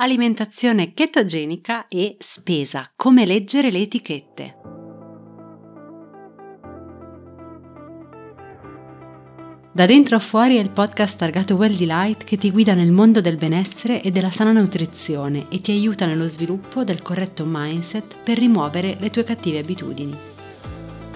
alimentazione chetogenica e spesa, come leggere le etichette. Da dentro a fuori è il podcast targato Well Delight che ti guida nel mondo del benessere e della sana nutrizione e ti aiuta nello sviluppo del corretto mindset per rimuovere le tue cattive abitudini.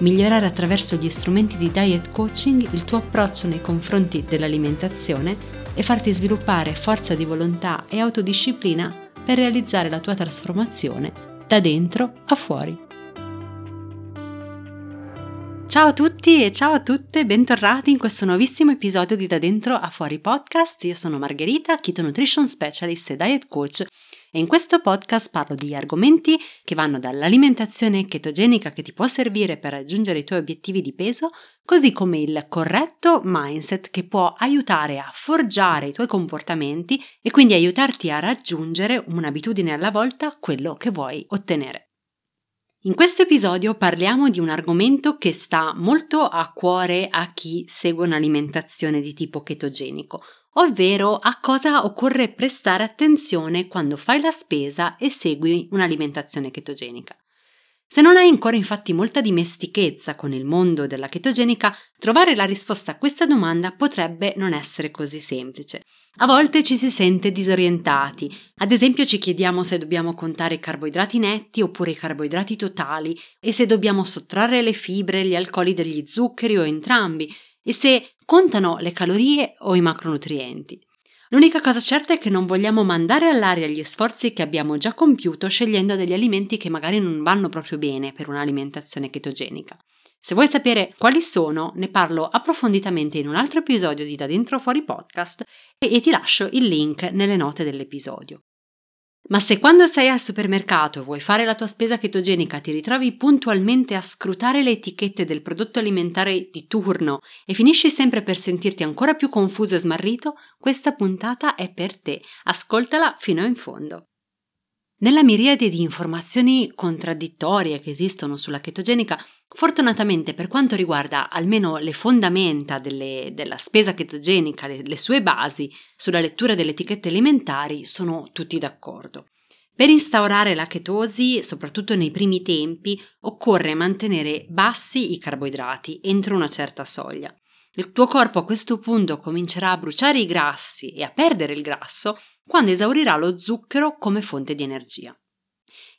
Migliorare attraverso gli strumenti di diet coaching il tuo approccio nei confronti dell'alimentazione e farti sviluppare forza di volontà e autodisciplina per realizzare la tua trasformazione da dentro a fuori. Ciao a tutti e ciao a tutte, bentornati in questo nuovissimo episodio di Da Dentro a Fuori Podcast. Io sono Margherita, Keto Nutrition Specialist e Diet Coach e in questo podcast parlo di argomenti che vanno dall'alimentazione chetogenica che ti può servire per raggiungere i tuoi obiettivi di peso, così come il corretto mindset che può aiutare a forgiare i tuoi comportamenti e quindi aiutarti a raggiungere un'abitudine alla volta quello che vuoi ottenere. In questo episodio parliamo di un argomento che sta molto a cuore a chi segue un'alimentazione di tipo chetogenico, ovvero a cosa occorre prestare attenzione quando fai la spesa e segui un'alimentazione chetogenica. Se non hai ancora infatti molta dimestichezza con il mondo della chetogenica, trovare la risposta a questa domanda potrebbe non essere così semplice. A volte ci si sente disorientati, ad esempio ci chiediamo se dobbiamo contare i carboidrati netti oppure i carboidrati totali e se dobbiamo sottrarre le fibre, gli alcoli degli zuccheri o entrambi e se contano le calorie o i macronutrienti. L'unica cosa certa è che non vogliamo mandare all'aria gli sforzi che abbiamo già compiuto scegliendo degli alimenti che magari non vanno proprio bene per un'alimentazione chetogenica. Se vuoi sapere quali sono, ne parlo approfonditamente in un altro episodio di Da Dentro Fuori Podcast e, e ti lascio il link nelle note dell'episodio. Ma se quando sei al supermercato vuoi fare la tua spesa chetogenica ti ritrovi puntualmente a scrutare le etichette del prodotto alimentare di turno e finisci sempre per sentirti ancora più confuso e smarrito, questa puntata è per te. Ascoltala fino in fondo. Nella miriade di informazioni contraddittorie che esistono sulla chetogenica, fortunatamente per quanto riguarda almeno le fondamenta delle, della spesa chetogenica, le, le sue basi sulla lettura delle etichette alimentari, sono tutti d'accordo. Per instaurare la chetosi, soprattutto nei primi tempi, occorre mantenere bassi i carboidrati entro una certa soglia. Il tuo corpo a questo punto comincerà a bruciare i grassi e a perdere il grasso quando esaurirà lo zucchero come fonte di energia.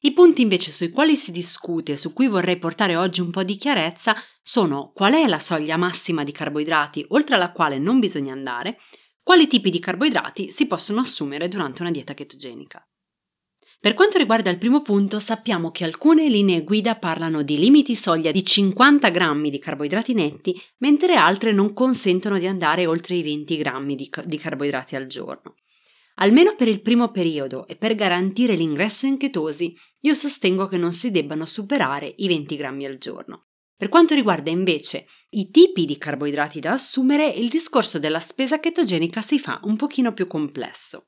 I punti invece sui quali si discute e su cui vorrei portare oggi un po' di chiarezza sono qual è la soglia massima di carboidrati oltre alla quale non bisogna andare, quali tipi di carboidrati si possono assumere durante una dieta chetogenica. Per quanto riguarda il primo punto, sappiamo che alcune linee guida parlano di limiti soglia di 50 grammi di carboidrati netti, mentre altre non consentono di andare oltre i 20 grammi di, di carboidrati al giorno. Almeno per il primo periodo e per garantire l'ingresso in chetosi, io sostengo che non si debbano superare i 20 grammi al giorno. Per quanto riguarda invece i tipi di carboidrati da assumere, il discorso della spesa chetogenica si fa un pochino più complesso.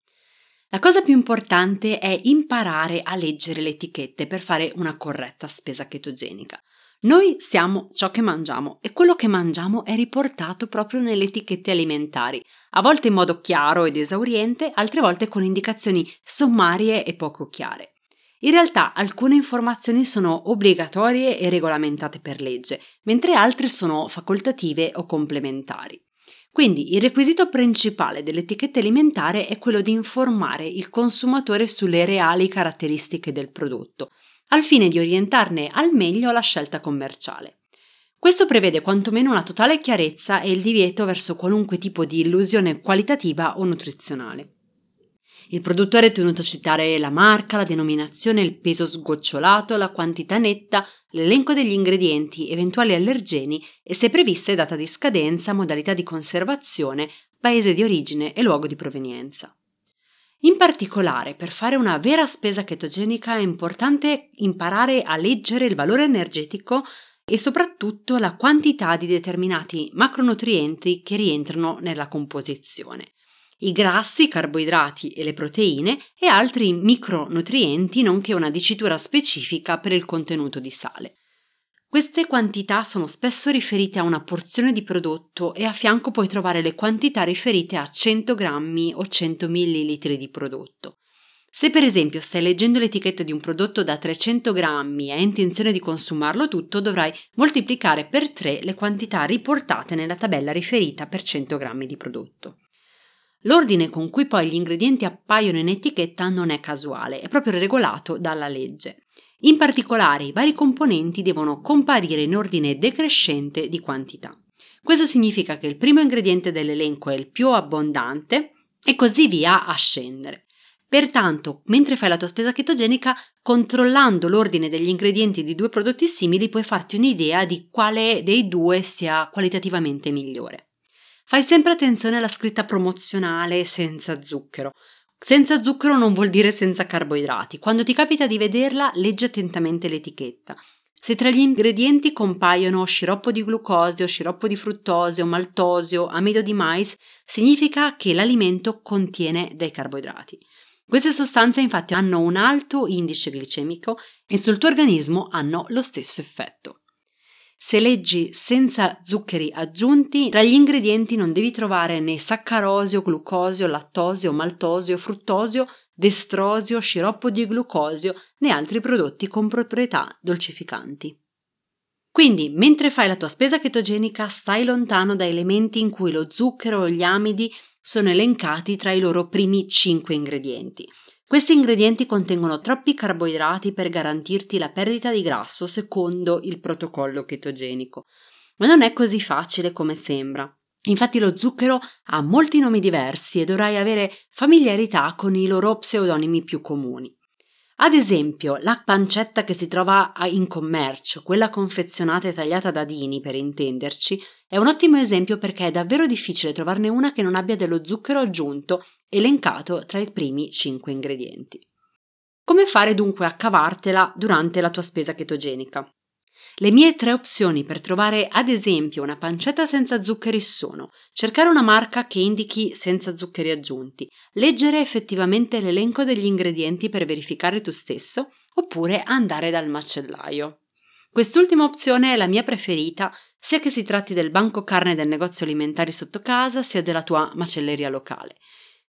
La cosa più importante è imparare a leggere le etichette per fare una corretta spesa chetogenica. Noi siamo ciò che mangiamo e quello che mangiamo è riportato proprio nelle etichette alimentari, a volte in modo chiaro ed esauriente, altre volte con indicazioni sommarie e poco chiare. In realtà alcune informazioni sono obbligatorie e regolamentate per legge, mentre altre sono facoltative o complementari. Quindi il requisito principale dell'etichetta alimentare è quello di informare il consumatore sulle reali caratteristiche del prodotto, al fine di orientarne al meglio la scelta commerciale. Questo prevede quantomeno una totale chiarezza e il divieto verso qualunque tipo di illusione qualitativa o nutrizionale. Il produttore è tenuto a citare la marca, la denominazione, il peso sgocciolato, la quantità netta, l'elenco degli ingredienti, eventuali allergeni e se prevista è data di scadenza, modalità di conservazione, paese di origine e luogo di provenienza. In particolare, per fare una vera spesa chetogenica è importante imparare a leggere il valore energetico e soprattutto la quantità di determinati macronutrienti che rientrano nella composizione. I grassi, i carboidrati e le proteine e altri micronutrienti, nonché una dicitura specifica per il contenuto di sale. Queste quantità sono spesso riferite a una porzione di prodotto e a fianco puoi trovare le quantità riferite a 100 grammi o 100 ml di prodotto. Se per esempio stai leggendo l'etichetta di un prodotto da 300 grammi e hai intenzione di consumarlo tutto, dovrai moltiplicare per 3 le quantità riportate nella tabella riferita per 100 grammi di prodotto. L'ordine con cui poi gli ingredienti appaiono in etichetta non è casuale, è proprio regolato dalla legge. In particolare i vari componenti devono comparire in ordine decrescente di quantità. Questo significa che il primo ingrediente dell'elenco è il più abbondante e così via a scendere. Pertanto, mentre fai la tua spesa chetogenica, controllando l'ordine degli ingredienti di due prodotti simili, puoi farti un'idea di quale dei due sia qualitativamente migliore. Fai sempre attenzione alla scritta promozionale senza zucchero. Senza zucchero non vuol dire senza carboidrati. Quando ti capita di vederla, leggi attentamente l'etichetta. Se tra gli ingredienti compaiono sciroppo di glucosio, sciroppo di fruttosio, maltosio, amido di mais, significa che l'alimento contiene dei carboidrati. Queste sostanze infatti hanno un alto indice glicemico e sul tuo organismo hanno lo stesso effetto. Se leggi senza zuccheri aggiunti, tra gli ingredienti non devi trovare né saccarosio, glucosio, lattosio, maltosio, fruttosio, destrosio, sciroppo di glucosio né altri prodotti con proprietà dolcificanti. Quindi, mentre fai la tua spesa chetogenica, stai lontano da elementi in cui lo zucchero o gli amidi sono elencati tra i loro primi 5 ingredienti. Questi ingredienti contengono troppi carboidrati per garantirti la perdita di grasso secondo il protocollo chetogenico. Ma non è così facile come sembra. Infatti lo zucchero ha molti nomi diversi e dovrai avere familiarità con i loro pseudonimi più comuni. Ad esempio, la pancetta che si trova in commercio, quella confezionata e tagliata da Dini per intenderci, è un ottimo esempio perché è davvero difficile trovarne una che non abbia dello zucchero aggiunto elencato tra i primi 5 ingredienti. Come fare dunque a cavartela durante la tua spesa chetogenica? Le mie tre opzioni per trovare ad esempio una pancetta senza zuccheri sono cercare una marca che indichi senza zuccheri aggiunti, leggere effettivamente l'elenco degli ingredienti per verificare tu stesso, oppure andare dal macellaio. Quest'ultima opzione è la mia preferita, sia che si tratti del banco carne del negozio alimentari sotto casa, sia della tua macelleria locale.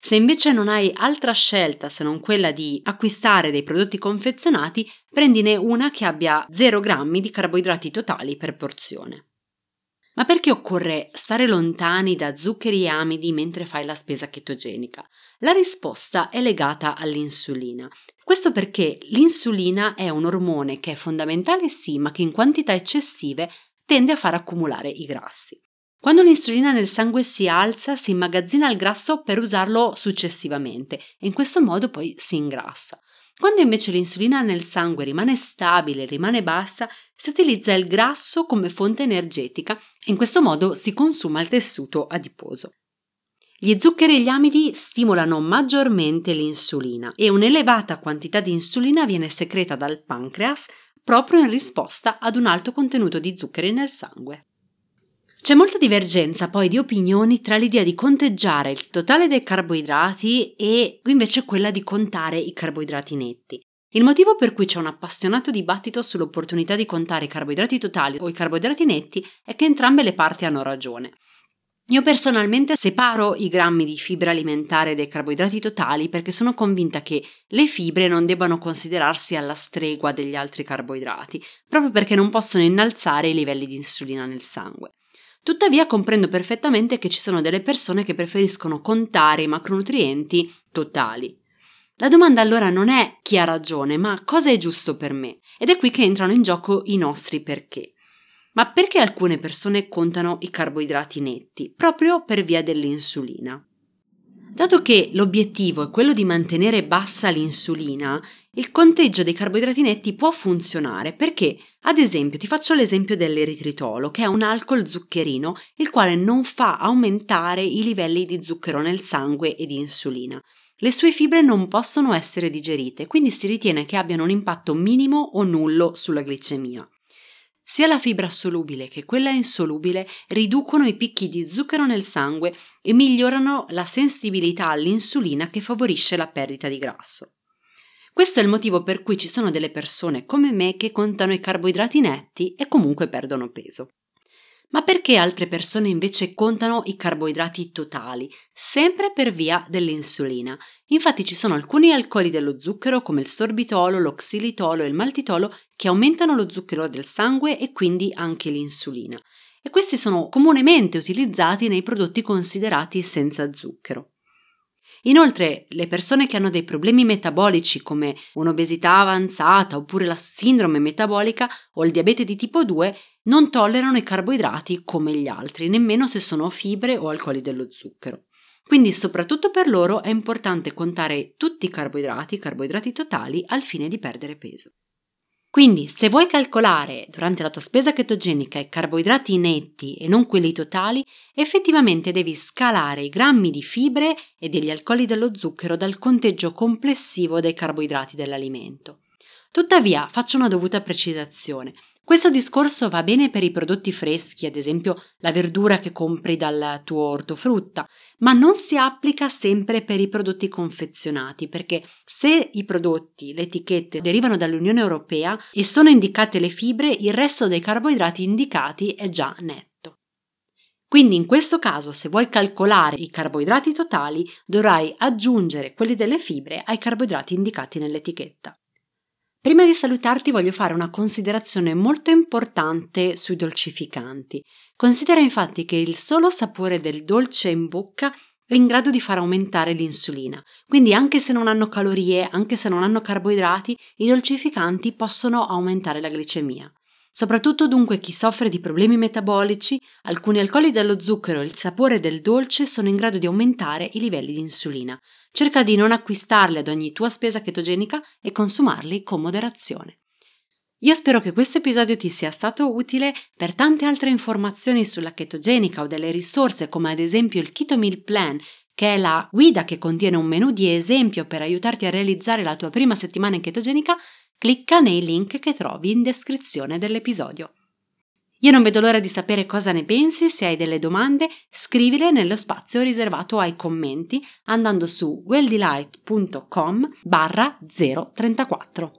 Se invece non hai altra scelta se non quella di acquistare dei prodotti confezionati, prendine una che abbia 0 grammi di carboidrati totali per porzione. Ma perché occorre stare lontani da zuccheri e amidi mentre fai la spesa chetogenica? La risposta è legata all'insulina. Questo perché l'insulina è un ormone che è fondamentale sì, ma che in quantità eccessive tende a far accumulare i grassi. Quando l'insulina nel sangue si alza, si immagazzina il grasso per usarlo successivamente e in questo modo poi si ingrassa. Quando invece l'insulina nel sangue rimane stabile, rimane bassa, si utilizza il grasso come fonte energetica e in questo modo si consuma il tessuto adiposo. Gli zuccheri e gli amidi stimolano maggiormente l'insulina e un'elevata quantità di insulina viene secreta dal pancreas proprio in risposta ad un alto contenuto di zuccheri nel sangue. C'è molta divergenza poi di opinioni tra l'idea di conteggiare il totale dei carboidrati e invece quella di contare i carboidrati netti. Il motivo per cui c'è un appassionato dibattito sull'opportunità di contare i carboidrati totali o i carboidrati netti è che entrambe le parti hanno ragione. Io personalmente separo i grammi di fibra alimentare dai carboidrati totali perché sono convinta che le fibre non debbano considerarsi alla stregua degli altri carboidrati, proprio perché non possono innalzare i livelli di insulina nel sangue. Tuttavia comprendo perfettamente che ci sono delle persone che preferiscono contare i macronutrienti totali. La domanda allora non è chi ha ragione, ma cosa è giusto per me? Ed è qui che entrano in gioco i nostri perché. Ma perché alcune persone contano i carboidrati netti? Proprio per via dell'insulina. Dato che l'obiettivo è quello di mantenere bassa l'insulina, il conteggio dei carboidrati netti può funzionare perché, ad esempio, ti faccio l'esempio dell'eritritolo, che è un alcol zuccherino, il quale non fa aumentare i livelli di zucchero nel sangue e di insulina. Le sue fibre non possono essere digerite, quindi si ritiene che abbiano un impatto minimo o nullo sulla glicemia. Sia la fibra solubile che quella insolubile riducono i picchi di zucchero nel sangue e migliorano la sensibilità all'insulina che favorisce la perdita di grasso. Questo è il motivo per cui ci sono delle persone come me che contano i carboidrati netti e comunque perdono peso. Ma perché altre persone invece contano i carboidrati totali, sempre per via dell'insulina? Infatti ci sono alcuni alcoli dello zucchero come il sorbitolo, lo xilitolo e il maltitolo che aumentano lo zucchero del sangue e quindi anche l'insulina. E questi sono comunemente utilizzati nei prodotti considerati senza zucchero. Inoltre, le persone che hanno dei problemi metabolici come un'obesità avanzata oppure la sindrome metabolica o il diabete di tipo 2 non tollerano i carboidrati come gli altri, nemmeno se sono fibre o alcoli dello zucchero. Quindi soprattutto per loro è importante contare tutti i carboidrati, i carboidrati totali, al fine di perdere peso. Quindi, se vuoi calcolare durante la tua spesa chetogenica i carboidrati netti e non quelli totali, effettivamente devi scalare i grammi di fibre e degli alcoli dello zucchero dal conteggio complessivo dei carboidrati dell'alimento. Tuttavia, faccio una dovuta precisazione. Questo discorso va bene per i prodotti freschi, ad esempio la verdura che compri dal tuo ortofrutta, ma non si applica sempre per i prodotti confezionati, perché se i prodotti, le etichette derivano dall'Unione Europea e sono indicate le fibre, il resto dei carboidrati indicati è già netto. Quindi in questo caso, se vuoi calcolare i carboidrati totali, dovrai aggiungere quelli delle fibre ai carboidrati indicati nell'etichetta. Prima di salutarti voglio fare una considerazione molto importante sui dolcificanti. Considera infatti che il solo sapore del dolce in bocca è in grado di far aumentare l'insulina. Quindi anche se non hanno calorie, anche se non hanno carboidrati, i dolcificanti possono aumentare la glicemia. Soprattutto dunque chi soffre di problemi metabolici, alcuni alcoli dello zucchero e il sapore del dolce sono in grado di aumentare i livelli di insulina. Cerca di non acquistarli ad ogni tua spesa chetogenica e consumarli con moderazione. Io spero che questo episodio ti sia stato utile per tante altre informazioni sulla chetogenica o delle risorse come ad esempio il Keto Meal Plan che è la guida che contiene un menu di esempio per aiutarti a realizzare la tua prima settimana in chetogenica, clicca nei link che trovi in descrizione dell'episodio. Io non vedo l'ora di sapere cosa ne pensi, se hai delle domande, scrivile nello spazio riservato ai commenti andando su welldelight.com barra 034.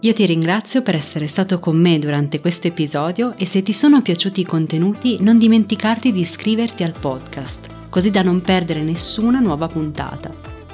Io ti ringrazio per essere stato con me durante questo episodio e se ti sono piaciuti i contenuti non dimenticarti di iscriverti al podcast, così da non perdere nessuna nuova puntata.